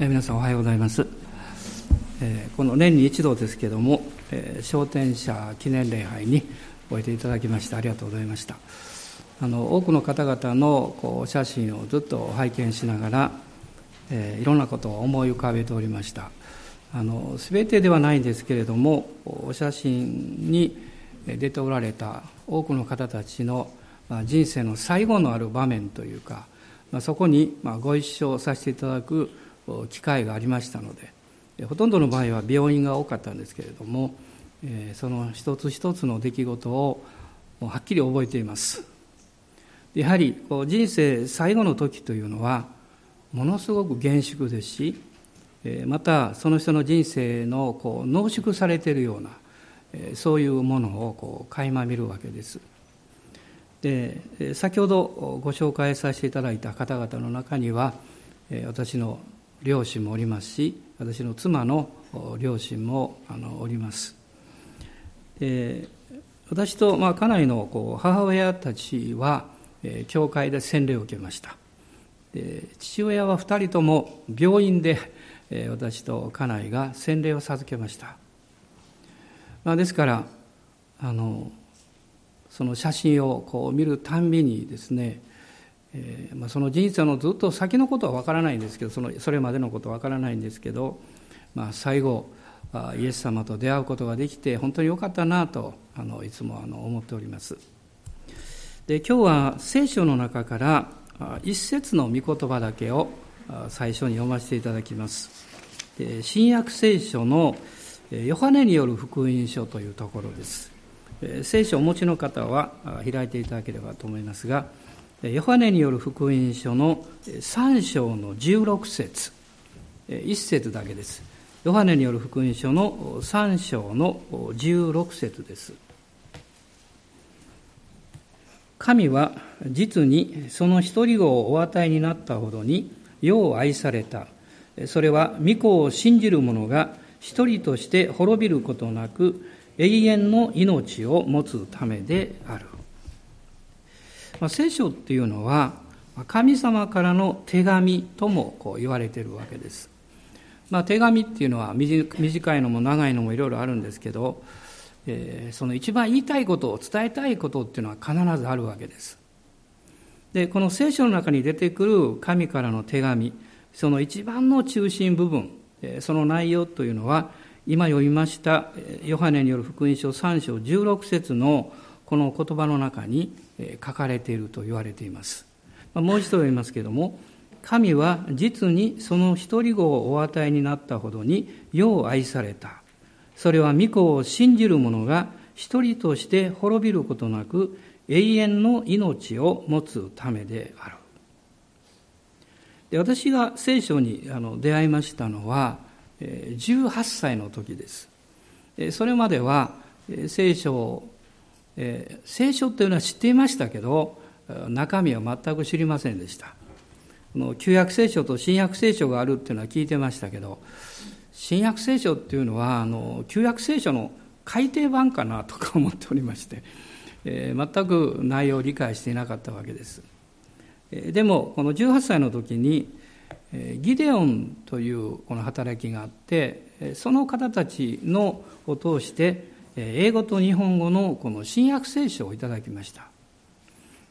え、皆さんおはようございます、えー、この年に一度ですけども、えー、商店者記念礼拝においていただきましてありがとうございました。あの多くの方々のこう写真をずっと拝見しながら、えー、いろんなことを思い浮かべておりました。あの全てではないんですけれどもお写真に出ておられた多くの方たちの人生の最後のある場面というかまそこにご一緒させていただく機会がありましたのでほとんどの場合は病院が多かったんですけれどもその一つ一つの出来事をはっきり覚えています。やはり人生最後の時というのはものすごく厳粛ですしまたその人の人生のこう濃縮されているようなそういうものをこう垣間見るわけです。で先ほどご紹介させていただいた方々の中には私の両親もおりますし私の妻の両親もあのおります。で私と、まあ、家内のこう母親たちは、えー、教会で洗礼を受けましたで父親は2人とも病院で、えー、私と家内が洗礼を授けました、まあ、ですからあのその写真をこう見るたんびにですねえーまあ、その人生のずっと先のことは分からないんですけどそのそれまでのことは分からないんですけど、まあ、最後イエス様と出会うことができて本当によかったなとあのいつもあの思っております。で今日は聖書の中から一節の御言葉だけを最初に読ませていただきます。新約聖書のヨハネによる福音書というところです。聖書をお持ちの方は開いていただければと思いますがヨハネによる福音書の3章の16節1節だけです。ヨハネによる福音書の3章の16節です。神は実にその一人子をお与えになったほどによう愛された。それは御子を信じる者が一人として滅びることなく永遠の命を持つためである。まあ、聖書っていうのは神様からの手紙ともこう言われてるわけです。まあ、手紙っていうのは短いのも長いのもいろいろあるんですけど、えー、その一番言いたいことを伝えたいことっていうのは必ずあるわけです。でこの聖書の中に出てくる神からの手紙その一番の中心部分その内容というのは今読みましたヨハネによる福音書3章16節のこの言葉の中に書かれていると言われています。もう一度言いますけれども、神は実にその一人子をお与えになったほどによう愛された。それは御子を信じる者が一人として滅びることなく永遠の命を持つためである。で私が聖書に出会いましたのは18歳の時です。それまでは聖書えー、聖書というのは知っていましたけど中身は全く知りませんでした。この旧約聖書と新約聖書があるっていうのは聞いてましたけど新約聖書っていうのはあの旧約聖書の改訂版かなとか思っておりまして、えー、全く内容を理解していなかったわけです、えー、でもこの18歳の時にギデオンというこの働きがあってその方たちのを通して英語と日本語のこの新約聖書をいただきました。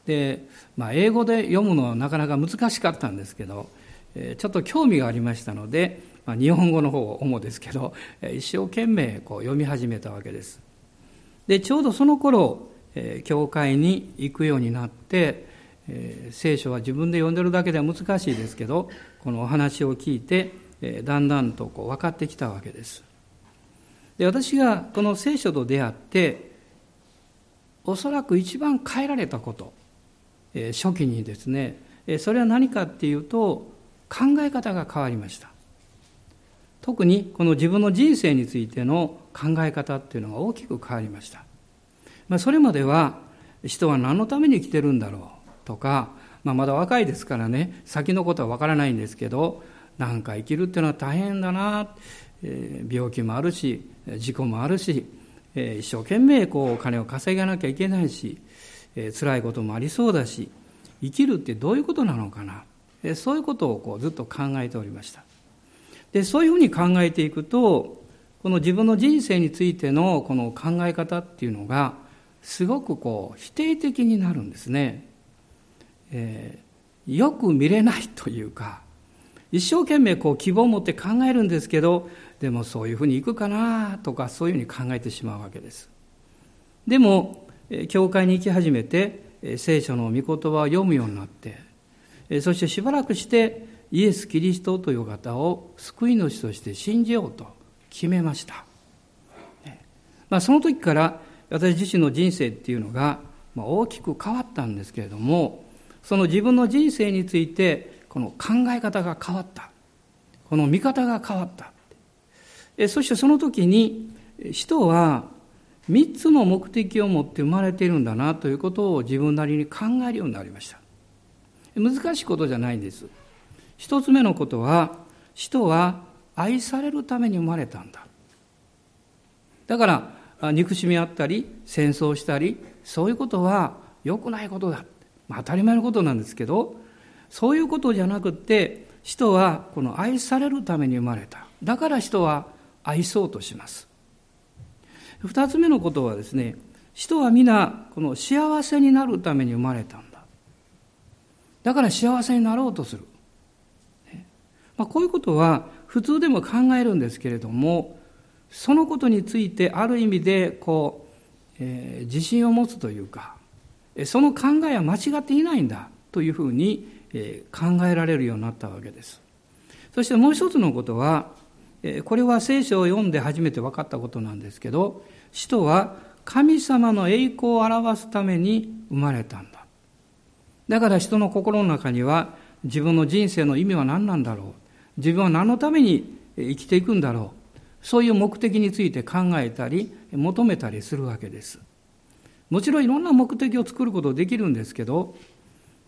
で、まあ、英語で読むのはなかなか難しかったんですけどちょっと興味がありましたので、まあ、日本語の方を主ですけど一生懸命こう読み始めたわけです。でちょうどその頃教会に行くようになって聖書は自分で読んでるだけでは難しいですけどこのお話を聞いてだんだんとこう分かってきたわけです。で私がこの聖書と出会っておそらく一番変えられたこと、え初期にですね、えそれは何かっていうと考え方が変わりました。特にこの自分の人生についての考え方っていうのが大きく変わりました、まあ、それまでは人は何のために生きてるんだろうとか、まあ、まだ若いですからね先のことはわからないんですけどなんか生きるっていうのは大変だな、病気もあるし事故もあるし、一生懸命こうお金を稼がなきゃいけないし、え辛いこともありそうだし生きるってどういうことなのかな、そういうことをこうずっと考えておりました。でそういうふうに考えていくとこの自分の人生についてのこの考え方っていうのがすごくこう否定的になるんですね、えー、よく見れないというか一生懸命こう希望を持って考えるんですけどでもそういうふうにいくかなとかそういうふうに考えてしまうわけです。でも教会に行き始めて聖書の御言葉を読むようになってそしてしばらくしてイエス・キリストという方を救い主として信じようと決めました、まあ、その時から私自身の人生っていうのが大きく変わったんですけれどもその自分の人生についてこの考え方が変わった。この見方が変わった。そしてその時に人は三つの目的を持って生まれているんだなということを自分なりに考えるようになりました。難しいことじゃないんです。一つ目のことは人は愛されるために生まれたんだ。だから憎しみあったり戦争したりそういうことは良くないことだ、まあ、当たり前のことなんですけどそういうことじゃなくって人はこの愛されるために生まれた。だから人は愛そうとします。二つ目のことはですね人は皆この幸せになるために生まれたんだ。だから幸せになろうとする、まあ、こういうことは普通でも考えるんですけれどもそのことについてある意味でこう、えー、自信を持つというかその考えは間違っていないんだというふうに、考えられるようになったわけです。そしてもう一つのことはこれは聖書を読んで初めて分かったことなんですけど使徒は神様の栄光を表すために生まれたんだ。だから人の心の中には自分の人生の意味は何なんだろう。自分は何のために生きていくんだろう。そういう目的について考えたり求めたりするわけです。もちろんいろんな目的を作ることできるんですけど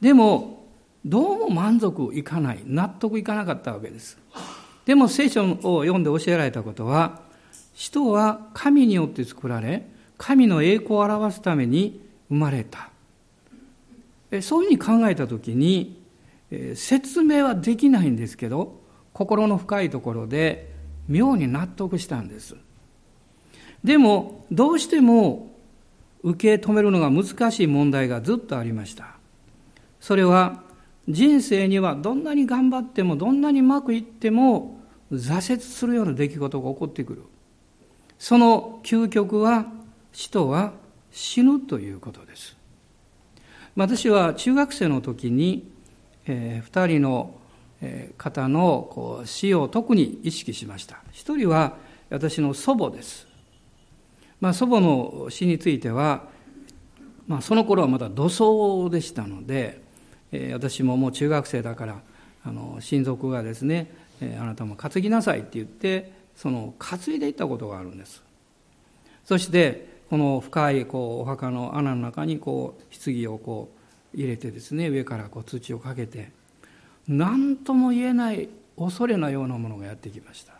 でもどうも満足いかない納得いかなかったわけです。でも聖書を読んで教えられたことは、人は神によって作られ、神の栄光を表すために生まれた。そういうふうに考えたときに、説明はできないんですけど、心の深いところで妙に納得したんです。でも、どうしても受け止めるのが難しい問題がずっとありました。それは、人生にはどんなに頑張ってもどんなにうまくいっても挫折するような出来事が起こってくる。その究極は、人は死ぬということです。私は中学生の時に、えー、2人の方のこう死を特に意識しました。一人は私の祖母です。まあ、祖母の死については、まあ、その頃はまだ土葬でしたので、えー、私ももう中学生だからあの親族がですねえあなたも担ぎなさいって言ってその担いでいったことがあるんです。そしてこの深いこうお墓の穴の中にこう棺をこう入れてですね上からこう土をかけて何とも言えない恐れのようなものがやってきました。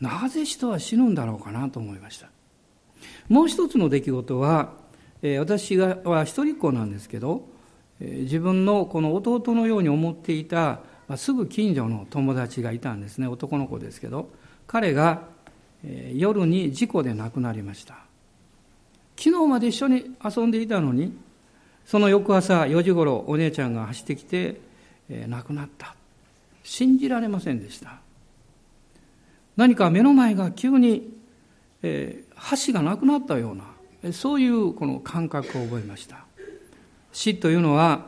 なぜ人は死ぬんだろうかなと思いました。もう一つの出来事は、え私がは一人っ子なんですけど、自分のこの弟のように思っていたまあ、すぐ近所の友達がいたんですね。男の子ですけど。彼が、夜に事故で亡くなりました。昨日まで一緒に遊んでいたのにその翌朝4時ごろお姉ちゃんが走ってきて、えー、亡くなった。信じられませんでした。何か目の前が急に、えー、橋がなくなったようなそういうこの感覚を覚えました。死というのは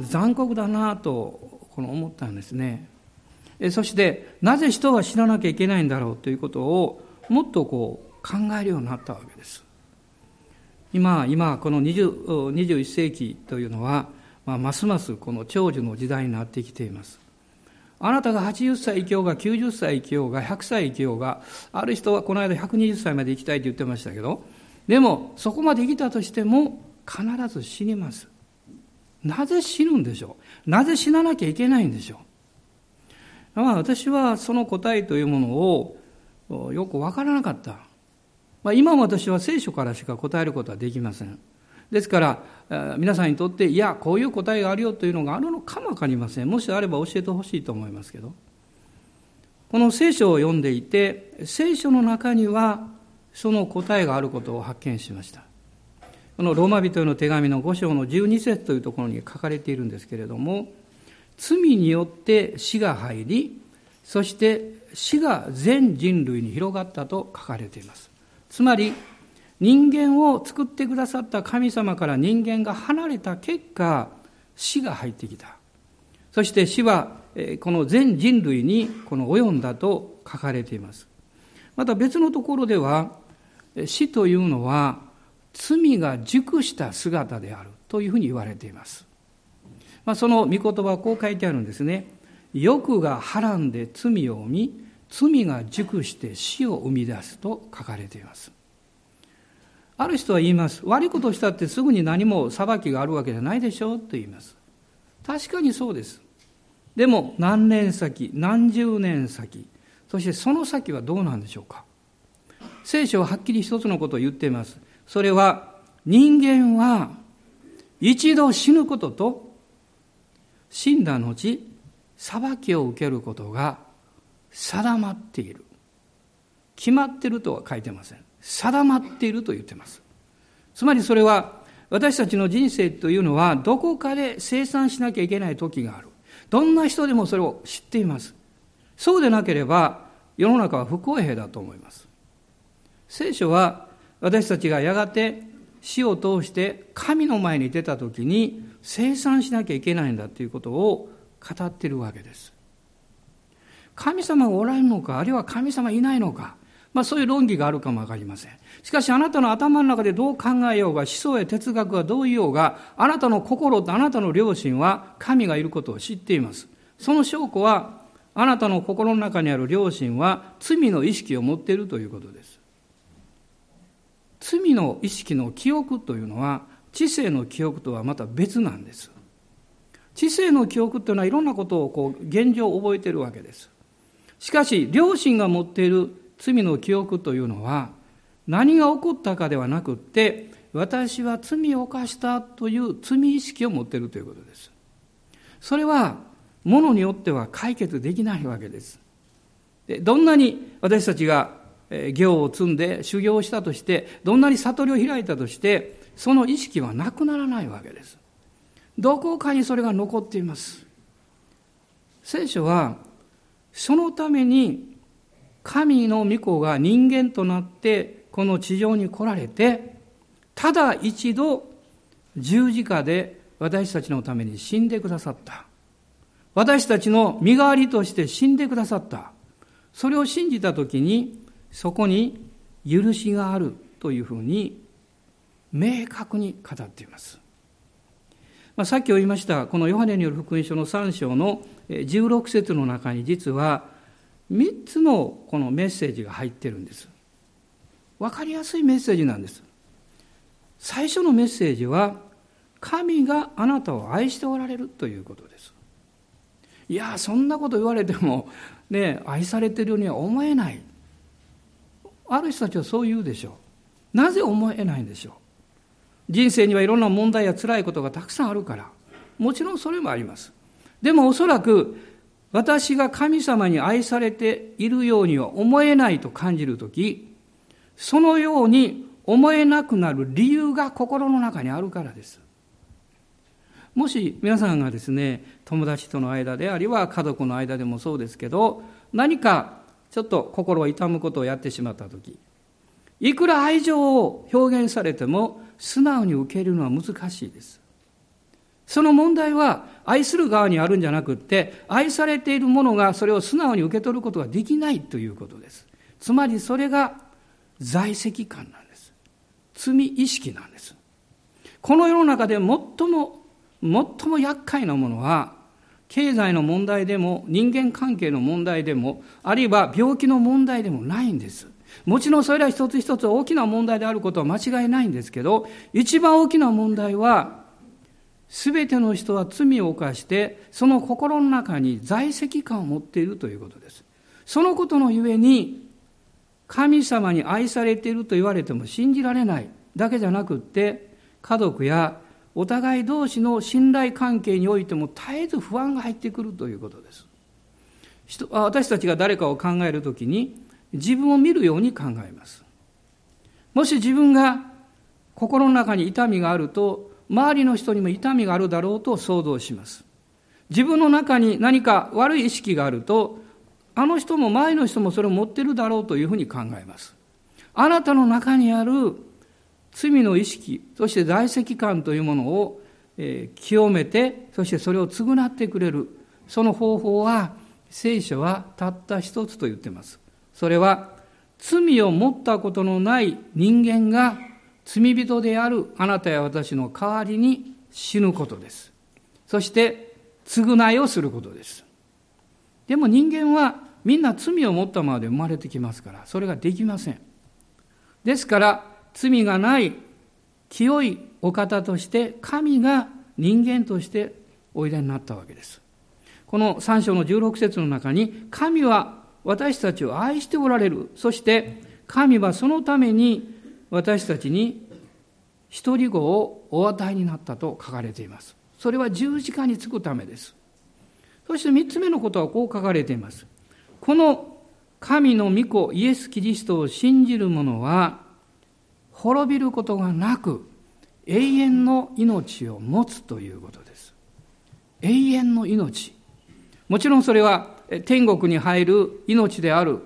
残酷だなとこの思ったんですね。そしてなぜ人は死ななきゃいけないんだろうということをもっとこう考えるようになったわけです。今、今この20 21世紀というのは、まあ、ますますこの長寿の時代になってきています。あなたが80歳生きようが90歳生きようが100歳生きようがある人はこの間120歳まで生きたいと言ってましたけどでもそこまで生きたとしても必ず死にますなぜ死ぬんでしょう？なぜ死ななきゃいけないんでしょう？まあ私はその答えというものをよくわからなかった。まあ、今私は聖書からしか答えることはできません。ですから、皆さんにとって、いや、こういう答えがあるよというのがあるのかもわかりません。もしあれば教えてほしいと思いますけど。この聖書を読んでいて、聖書の中にはその答えがあることを発見しました。このローマ人への手紙の5章の12節というところに書かれているんですけれども、罪によって死が入り、そして死が全人類に広がったと書かれています。つまり、人間を作ってくださった神様から人間が離れた結果、死が入ってきた。そして死はこの全人類にこの及んだと書かれています。また別のところでは、死というのは罪が熟した姿であるというふうに言われています。まあ、その御言葉はこう書いてあるんですね。欲がはらんで罪を生み、罪が熟して死を生み出すと書かれています。ある人は言います。悪いことをしたってすぐに何も裁きがあるわけじゃないでしょうと言います。確かにそうです。でも何年先、何十年先、そしてその先はどうなんでしょうか。聖書ははっきり一つのことを言っています。それは人間は一度死ぬことと死んだ後、裁きを受けることが定まっている。決まってるとは書いてません。定まっていると言ってます。つまりそれは私たちの人生というのはどこかで生産しなきゃいけない時がある。どんな人でもそれを知っています。そうでなければ世の中は不公平だと思います。聖書は私たちがやがて死を通して神の前に出た時に生産しなきゃいけないんだということを語っているわけです。神様がおられるのか、あるいは神様いないのか、まあそういう論議があるかもわかりません。しかしあなたの頭の中でどう考えようが、思想や哲学がどう言おうが、あなたの心とあなたの良心は神がいることを知っています。その証拠は、あなたの心の中にある良心は罪の意識を持っているということです。罪の意識の記憶というのは、知性の記憶とはまた別なんです。知性の記憶というのはいろんなことをこう現状を覚えているわけです。しかし、良心が持っている罪の記憶というのは何が起こったかではなくって私は罪を犯したという罪意識を持っているということですそれはものによっては解決できないわけですでどんなに私たちが行を積んで修行をしたとしてどんなに悟りを開いたとしてその意識はなくならないわけですどこかにそれが残っています聖書はそのために神の御子が人間となってこの地上に来られて、ただ一度十字架で私たちのために死んでくださった。私たちの身代わりとして死んでくださった。それを信じたときに、そこに許しがあるというふうに明確に語っています。まあ、さっき言いました、このヨハネによる福音書の3章の16節の中に実は3つのこのメッセージが入ってるんです。分かりやすいメッセージなんです。最初のメッセージは、神があなたを愛しておられるということです。いや、そんなこと言われても、ね、愛されてるようには思えない。ある人たちはそう言うでしょう。なぜ思えないんでしょう。人生にはいろんな問題や辛いことがたくさんあるから。もちろんそれもあります。でもおそらく私が神様に愛されているようには思えないと感じるとき、そのように思えなくなる理由が心の中にあるからです。もし皆さんがですね、友達との間でありは家族の間でもそうですけど、何かちょっと心を痛むことをやってしまったとき、いくら愛情を表現されても素直に受け入れるのは難しいです。その問題は愛する側にあるんじゃなくって、愛されているものがそれを素直に受け取ることができないということです。つまりそれが在籍感なんです。罪意識なんです。この世の中で最も、最も厄介なものは、経済の問題でも、人間関係の問題でも、あるいは病気の問題でもないんです。もちろんそれら一つ一つ大きな問題であることは間違いないんですけど、一番大きな問題は、すべての人は罪を犯して、その心の中に在籍感を持っているということです。そのことのゆえに、神様に愛されていると言われても信じられないだけじゃなくって、家族やお互い同士の信頼関係においても絶えず不安が入ってくるということです。私たちが誰かを考えるときに自分を見るように考えます。もし自分が心の中に痛みがあると、周りの人にも痛みがあるだろうと想像します。自分の中に何か悪い意識があると、あの人も周りの人もそれを持ってるだろうというふうに考えます。あなたの中にある罪の意識、そして在籍感というものを、え、清めて、そしてそれを償ってくれる。その方法は、聖書はたった一つと言ってます。それは、罪を持ったことのない人間が罪人であるあなたや私の代わりに死ぬことです。そして、償いをすることです。でも人間はみんな罪を持ったままで生まれてきますから、それができません。ですから、罪がない清いお方として神が人間としておいでになったわけです。この3章の16節の中に神は私たちを愛しておられる。そして神はそのために私たちに一人子をお与えになったと書かれています。それは十字架につくためです。そして三つ目のことはこう書かれています。この神の御子イエス・キリストを信じる者は滅びることがなく永遠の命を持つということです。永遠の命。もちろんそれは天国に入る命である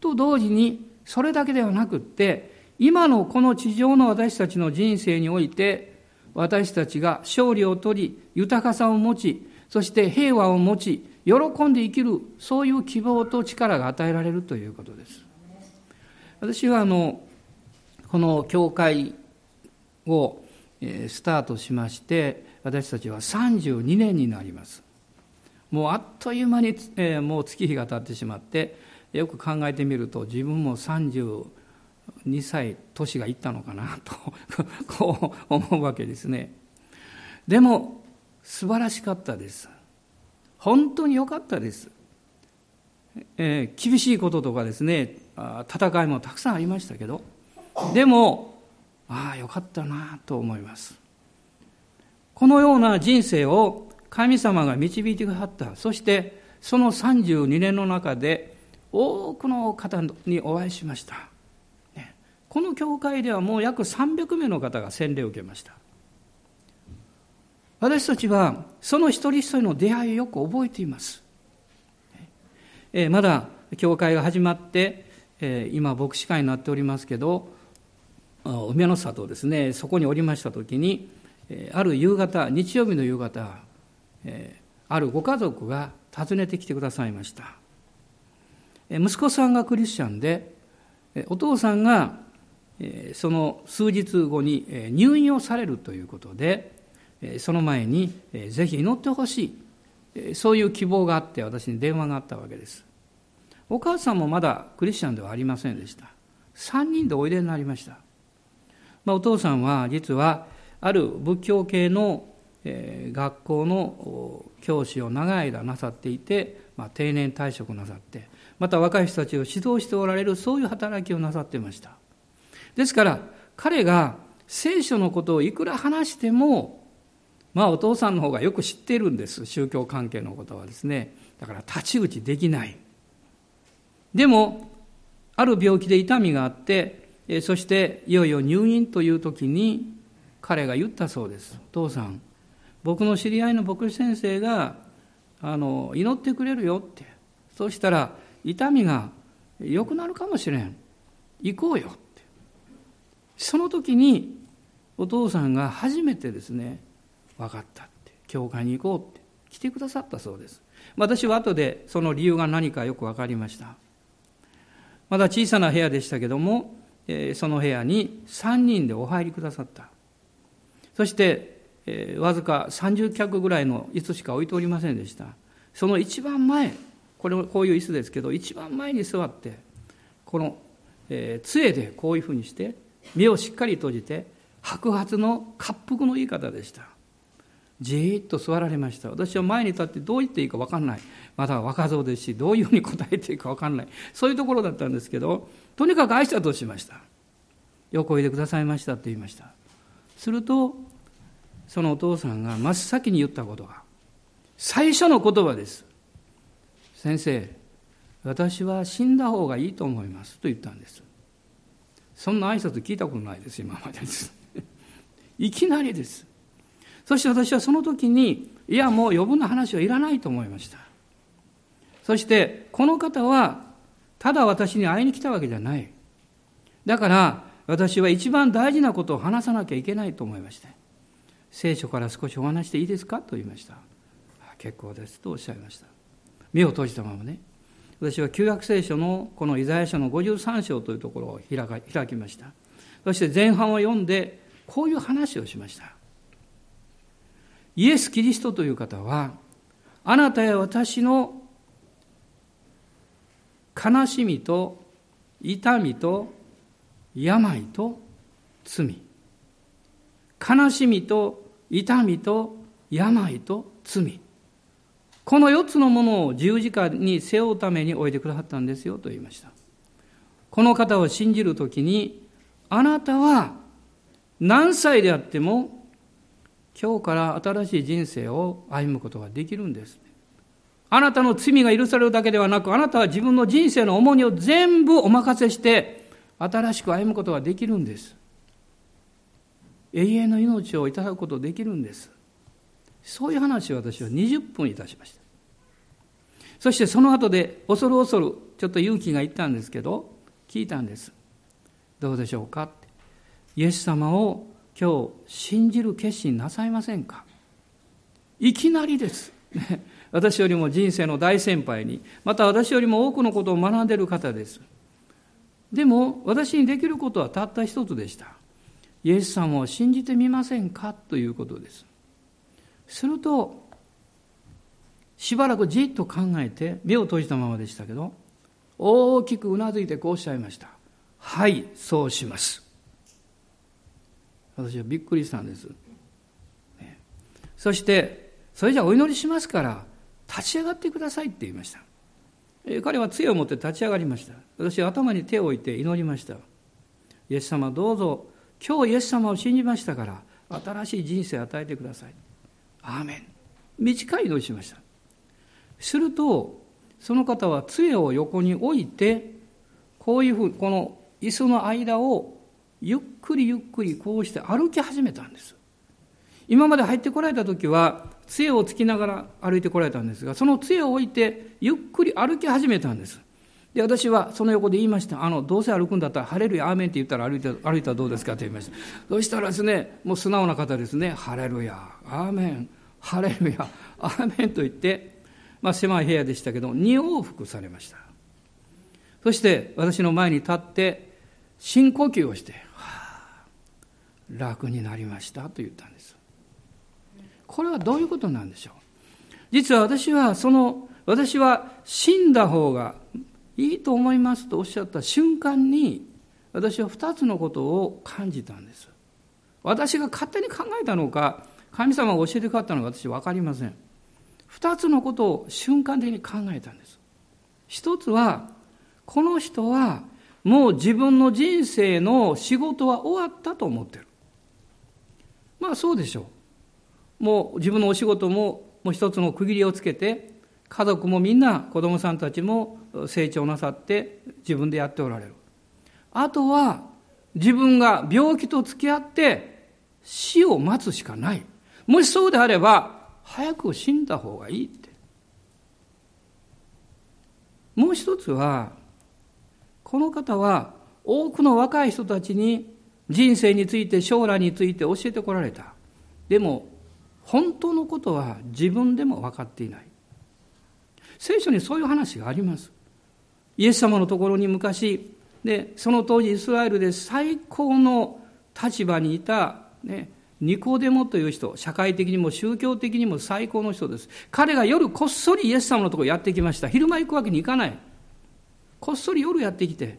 と同時にそれだけではなくって今のこの地上の私たちの人生において私たちが勝利を取り豊かさを持ちそして平和を持ち喜んで生きるそういう希望と力が与えられるということです私はあのこの教会をスタートしまして私たちは32年になります。もうあっという間に、えもう月日が経ってしまってよく考えてみると自分も32歳年がいったのかなと こう思うわけですね。でも素晴らしかったです。本当に良かったです、えー、厳しいこととかですね戦いもたくさんありましたけどでもああよかったなと思います。このような人生を神様が導いてくださった。そしてその32年の中で多くの方にお会いしました、この教会ではもう約300名の方が洗礼を受けました。私たちはその一人一人の出会いをよく覚えています、えまだ教会が始まって、え今牧師会になっておりますけど梅の里ですね。そこにおりました時にある夕方日曜日の夕方あるご家族が訪ねてきてくださいました。息子さんがクリスチャンでお父さんがその数日後に入院をされるということでその前にぜひ祈ってほしい。そういう希望があって私に電話があったわけです。お母さんもまだクリスチャンではありませんでした。3人でおいでになりました。まあ、お父さんは実はある仏教系の、学校の教師を長い間なさっていて、まあ、定年退職なさってまた若い人たちを指導しておられるそういう働きをなさっていました。ですから彼が聖書のことをいくら話してもまあお父さんの方がよく知っているんです。宗教関係のことはですね。だから太刀打ちできない。でもある病気で痛みがあってそしていよいよ入院という時に彼が言ったそうです「お父さん僕の知り合いの牧師先生があの祈ってくれるよ」って。そうしたら痛みが良くなるかもしれん。行こうよって。その時にお父さんが初めてですね分かったって。教会に行こうって。来てくださったそうです。私は後でその理由が何かよく分かりました。まだ小さな部屋でしたけどもその部屋に3人でお入りくださった。そしてわずか30脚ぐらいの椅子しか置いておりませんでした。その一番前これもこういう椅子ですけど一番前に座ってこの、杖でこういうふうにして目をしっかり閉じて白髪の滑腹の言い方でした。じーっと座られました。私は前に立ってどう言っていいか分かんない。まだ若造ですしどういうふうに答えていいか分かんない。そういうところだったんですけどとにかく挨拶をしました。よくおいでくださいましたと言いました。すると、そのお父さんが真っ先に言ったことが、最初の言葉です。先生、私は死んだ方がいいと思いますと言ったんです。そんな挨拶聞いたことないです、今までです。いきなりです。そして私はその時に、いや、もう余分な話はいらないと思いました。そして、この方は、ただ私に会いに来たわけじゃない。だから、私は一番大事なことを話さなきゃいけないと思いまして、聖書から少しお話していいですかと言いました。結構ですとおっしゃいました。目を閉じたままね、私は旧約聖書のこのイザヤ書の53章というところを開開きました。そして前半を読んで、こういう話をしました。イエス・キリストという方は、あなたや私の悲しみと痛みと病と罪。悲しみと痛みと病と罪。この4つのものを十字架に背負うためにおいてくださったんですよと言いました。この方を信じるときに、あなたは何歳であっても今日から新しい人生を歩むことができるんです。あなたの罪が許されるだけではなく、あなたは自分の人生の重荷を全部お任せして、新しく歩むことができるんです。永遠の命をいただくことできるんです。そういう話を私は20分いたしました。そしてその後で恐る恐るちょっと勇気がいったんですけど、聞いたんです。どうでしょうか？ってイエス様を今日信じる決心なさいませんか？いきなりです。私よりも人生の大先輩に、また私よりも多くのことを学んでいる方です。でも私にできることはたった一つでした。イエス様を信じてみませんか？ということです。すると、しばらくじっと考えて、目を閉じたままでしたけど、大きくうなずいてこうおっしゃいました。はい、そうします。私はびっくりしたんです。そして、それじゃあお祈りしますから、立ち上がってくださいって言いました。彼は杖を持って立ち上がりました。私は頭に手を置いて祈りました。イエス様どうぞ、今日イエス様を信じましたから、新しい人生を与えてください。アーメン。短い祈りしました。すると、その方は杖を横に置いて、こういうふうに、この椅子の間をゆっくりゆっくりこうして歩き始めたんです。今まで入ってこられた時は、杖をつきながら歩いてこられたんですが、その杖を置いて、ゆっくり歩き始めたんです。で、私はその横で言いました。あの、どうせ歩くんだったら、晴れるやアーメンって言ったら歩いて、歩いたらどうですか？って言いました。そしたらですね、もう素直な方ですね。晴れるや、アーメン。ハレルヤ、アーメンと言って、まあ、狭い部屋でしたけど、2往復されました。そして私の前に立って、深呼吸をして、はあ、楽になりましたと言ったんです。これはどういうことなんでしょう？実は私はその、私は死んだ方がいいと思いますとおっしゃった瞬間に、私は2つのことを感じたんです。私が勝手に考えたのか、神様が教えてくださったのが私分かりません。二つのことを瞬間的に考えたんです。一つは、この人はもう自分の人生の仕事は終わったと思ってる。まあそうでしょう。もう自分のお仕事ももう一つの区切りをつけて、家族もみんな子供さんたちも成長なさって自分でやっておられる。あとは自分が病気と付き合って死を待つしかない。もしそうであれば、早く死んだ方がいいって。もう一つは、この方は多くの若い人たちに人生について将来について教えてこられた。でも、本当のことは自分でも分かっていない。聖書にそういう話があります。イエス様のところに昔、でその当時イスラエルで最高の立場にいた、ね、ニコデモという人、社会的にも宗教的にも最高の人です。彼が夜こっそりイエス様のところやってきました。昼間行くわけにいかない。こっそり夜やってきて、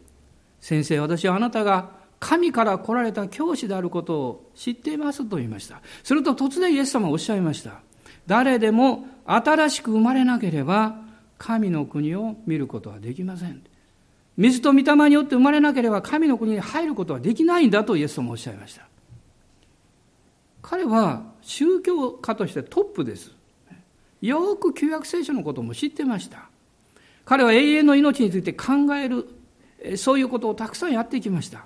先生、私はあなたが神から来られた教師であることを知っていますと言いました。すると突然イエス様はおっしゃいました。誰でも新しく生まれなければ神の国を見ることはできません。水と御霊によって生まれなければ神の国に入ることはできないんだとイエス様はおっしゃいました。彼は宗教家としてトップです。よく旧約聖書のことも知ってました。彼は永遠の命について考える、そういうことをたくさんやってきました。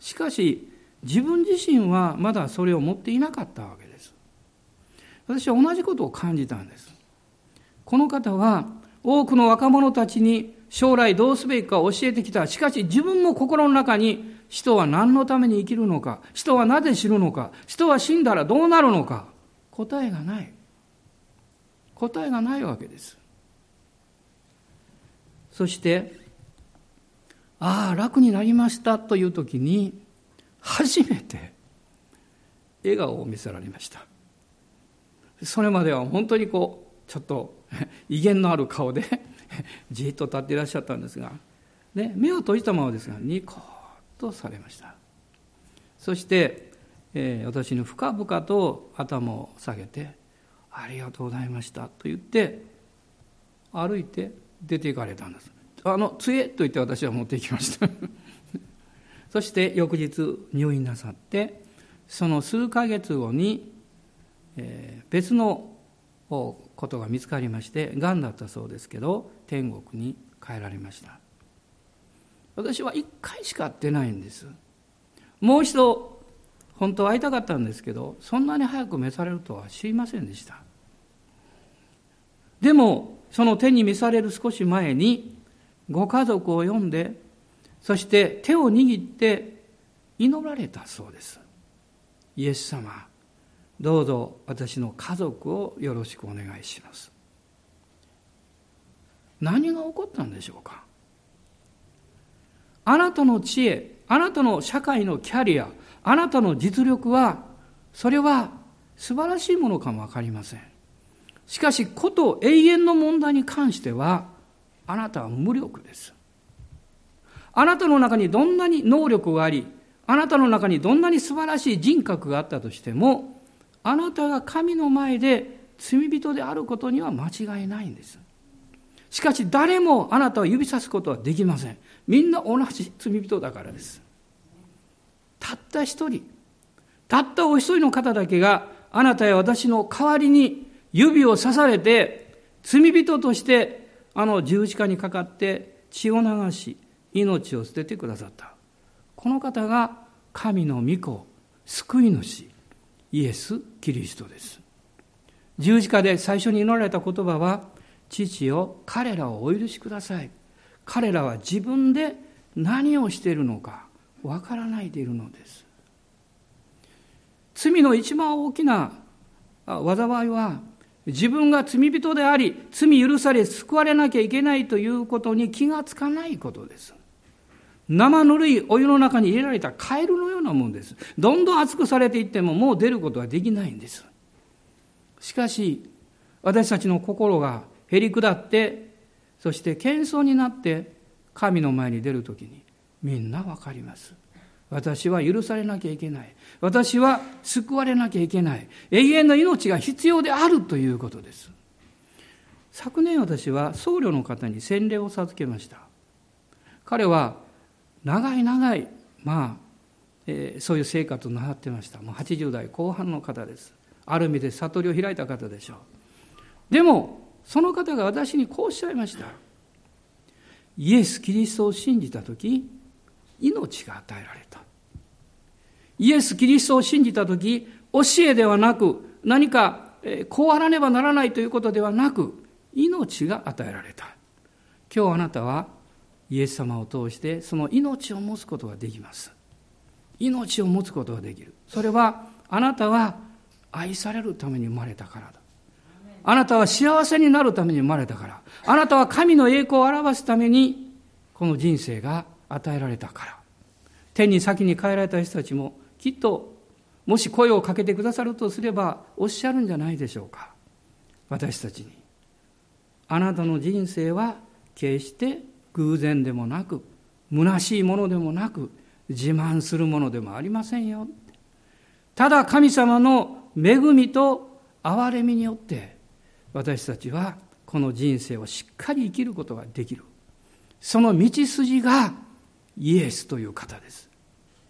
しかし、自分自身はまだそれを持っていなかったわけです。私は同じことを感じたんです。この方は多くの若者たちに将来どうすべきか教えてきた。しかし自分も心の中に人は何のために生きるのか、人はなぜ死ぬのか、人は死んだらどうなるのか、答えがない。答えがないわけです。そして、ああ、楽になりましたという時に、初めて笑顔を見せられました。それまでは本当にこう、ちょっと 威厳のある顔で じっと立っていらっしゃったんですが、ね、目を閉じたままですが、ニコッとされました。そして、えー、私に深々と頭を下げて、ありがとうございましたと言って、歩いて出て行かれたんです。あの、杖と言って私は持っていきました。そして翌日入院なさって、その数ヶ月後に、えー、別のことが見つかりまして、がんだったそうですけど、天国に帰られました。私は一回しか会ってないんです。もう一度、本当会いたかったんですけど、そんなに早く召されるとは知りませんでした。でも、その手に召される少し前に、ご家族を呼んで、そして手を握って祈られたそうです。イエス様、どうぞ私の家族をよろしくお願いします。何が起こったんでしょうかあなたの知恵、あなたの社会のキャリア、あなたの実力は、それは素晴らしいものかもわかりません。しかし、こと永遠の問題に関しては、あなたは無力です。あなたの中にどんなに能力があり、あなたの中にどんなに素晴らしい人格があったとしても、あなたが神の前で罪人であることには間違いないんです。しかし誰もあなたを指さすことはできません。みんな同じ罪人だからです。たった一人、たったお一人の方だけがあなたや私の代わりに指を刺されて罪人としてあの十字架にかかって血を流し命を捨ててくださった。この方が神の御子、救い主、イエス・キリストです。十字架で最初に祈られた言葉は、父よ、彼らをお許しください。彼らは自分で何をしているのかわからないでいるのです。罪の一番大きな災いは自分が罪人であり罪許され救われなきゃいけないということに気がつかないことです。生ぬるいお湯の中に入れられたカエルのようなもんです。どんどん熱くされていってももう出ることはできないんです。しかし私たちの心がへり下ってそして謙遜になって神の前に出るときにみんなわかります。私は許されなきゃいけない。私は救われなきゃいけない。永遠の命が必要であるということです。昨年私は僧侶の方に洗礼を授けました。彼は長い長い、まあ、えー、そういう生活をなさってました。もう80代後半の方です。ある意味で悟りを開いた方でしょう。でも、その方が私にこうおっしゃいました。イエス・キリストを信じたとき、命が与えられた。イエス・キリストを信じたとき、教えではなく、何か、こうあらねばならないということではなく、命が与えられた。今日あなたはイエス様を通してその命を持つことができます。命を持つことができる。それはあなたは愛されるために生まれたからだ。あなたは幸せになるために生まれたから。あなたは神の栄光を表すためにこの人生が与えられたから。天に先に帰られた人たちもきっともし声をかけてくださるとすればおっしゃるんじゃないでしょうか。私たちに。あなたの人生は決して偶然でもなく虚しいものでもなく自慢するものでもありませんよただ神様の恵みと憐れみによって私たちはこの人生をしっかり生きることができるその道筋がイエスという方です。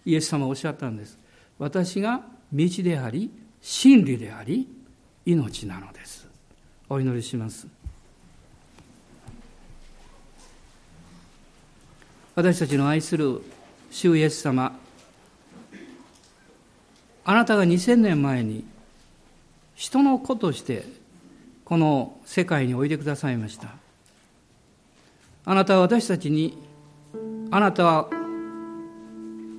イエス様おっしゃったんです。私が道であり真理であり命なのです。お祈りします。私たちの愛する主イエス様あなたが2000年前に人の子としてこの世界においでくださいました。あなたは私たちにあなたは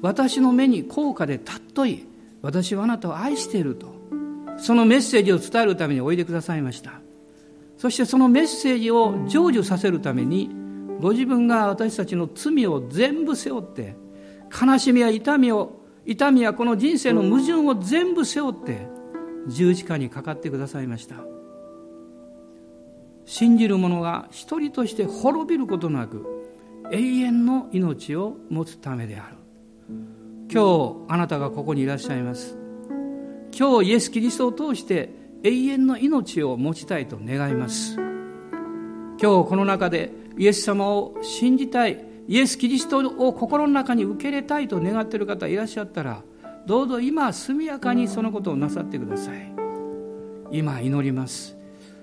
私の目に高価で尊い私はあなたを愛していると。そのメッセージを伝えるためにおいでくださいました。そしてそのメッセージを成就させるためにご自分が私たちの罪を全部背負って悲しみや痛みを痛みやこの人生の矛盾を全部背負って十字架にかかってくださいました。信じる者が一人として滅びることなく永遠の命を持つためである。今日あなたがここにいらっしゃいます。今日イエス・キリストを通して永遠の命を持ちたいと願います。今日この中でイエス様を信じたいイエス・キリストを心の中に受け入れたいと願っている方いらっしゃったらどうぞ今速やかにそのことをなさってください。今祈ります。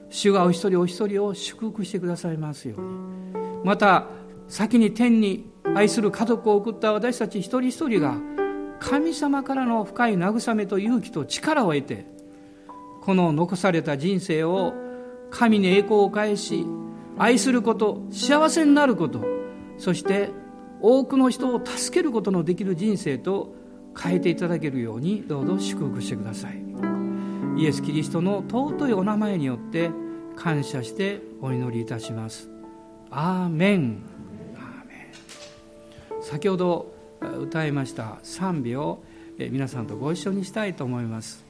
主がお一人お一人を祝福してくださいますように。また先に天に愛する家族を送った私たち一人一人が神様からの深い慰めと勇気と力を得てこの残された人生を神に栄光を返し愛すること幸せになることそして多くの人を助けることのできる人生と変えていただけるようにどうぞ祝福してください。イエス・キリストの尊いお名前によって感謝してお祈りいたします。アーメン。先ほど歌いました賛美を皆さんとご一緒にしたいと思います。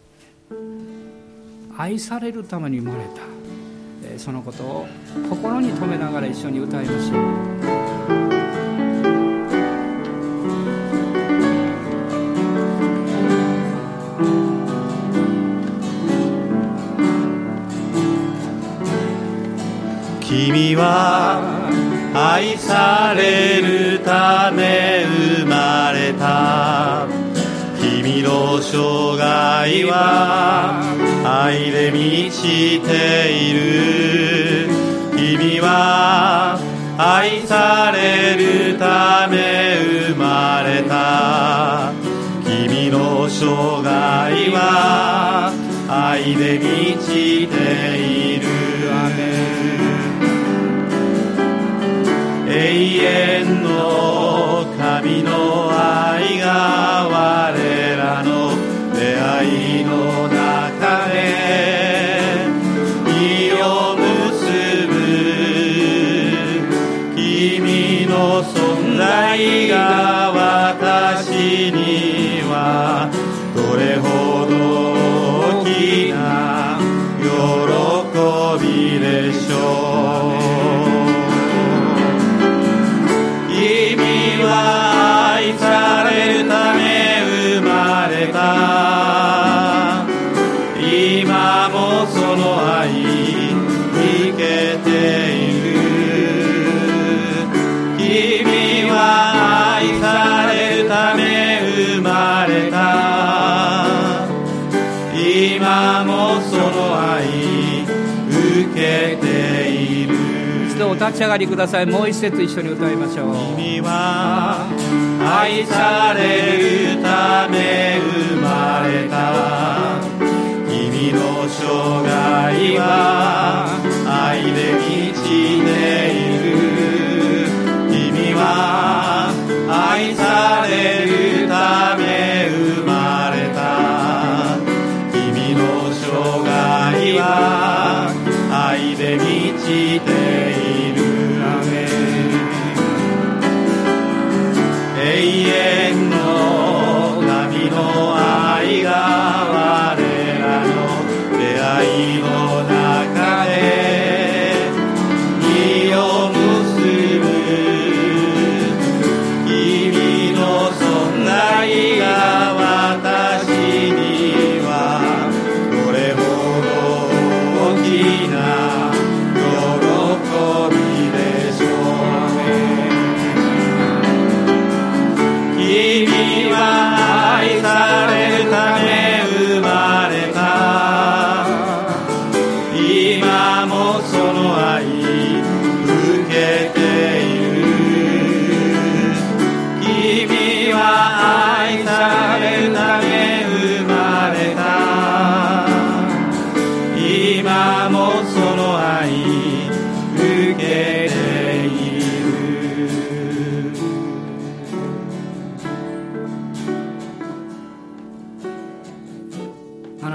愛されるために生まれたそのことを心に留めながら一緒に歌いましょう。君は愛されるため生まれた。君の生涯は愛で満ちている。君は愛されるため生まれた。君の生涯は愛で満ちている。在が私には立ち上がりください。もう一節一緒に歌いましょう。君は愛されるため生まれた君の生涯は愛で満ちている君は愛されるため生まれた君の生涯は愛で満ちている。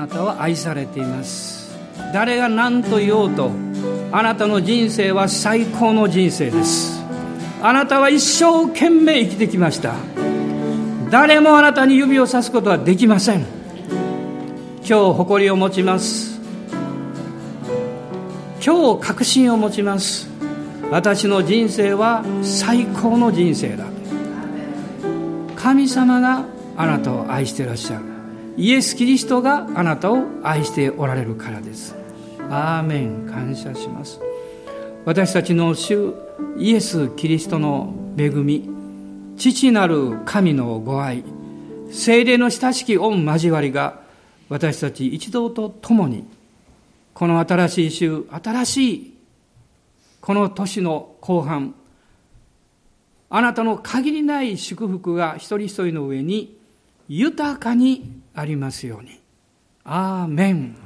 なたは愛されています。誰が何と言おうとあなたの人生は最高の人生です。あなたは一生懸命生きてきました。誰もあなたに指をさすことはできません。今日誇りを持ちます。今日確信を持ちます。私の人生は最高の人生だ。神様があなたを愛していらっしゃる。イエス・キリストがあなたを愛しておられるからです。アーメン。感謝します。私たちの主イエス・キリストの恵み父なる神のご愛精霊の親しき御交わりが私たち一同と共にこの新しい週新しいこの年の後半あなたの限りない祝福が一人一人の上に豊かにありますように。アーメン。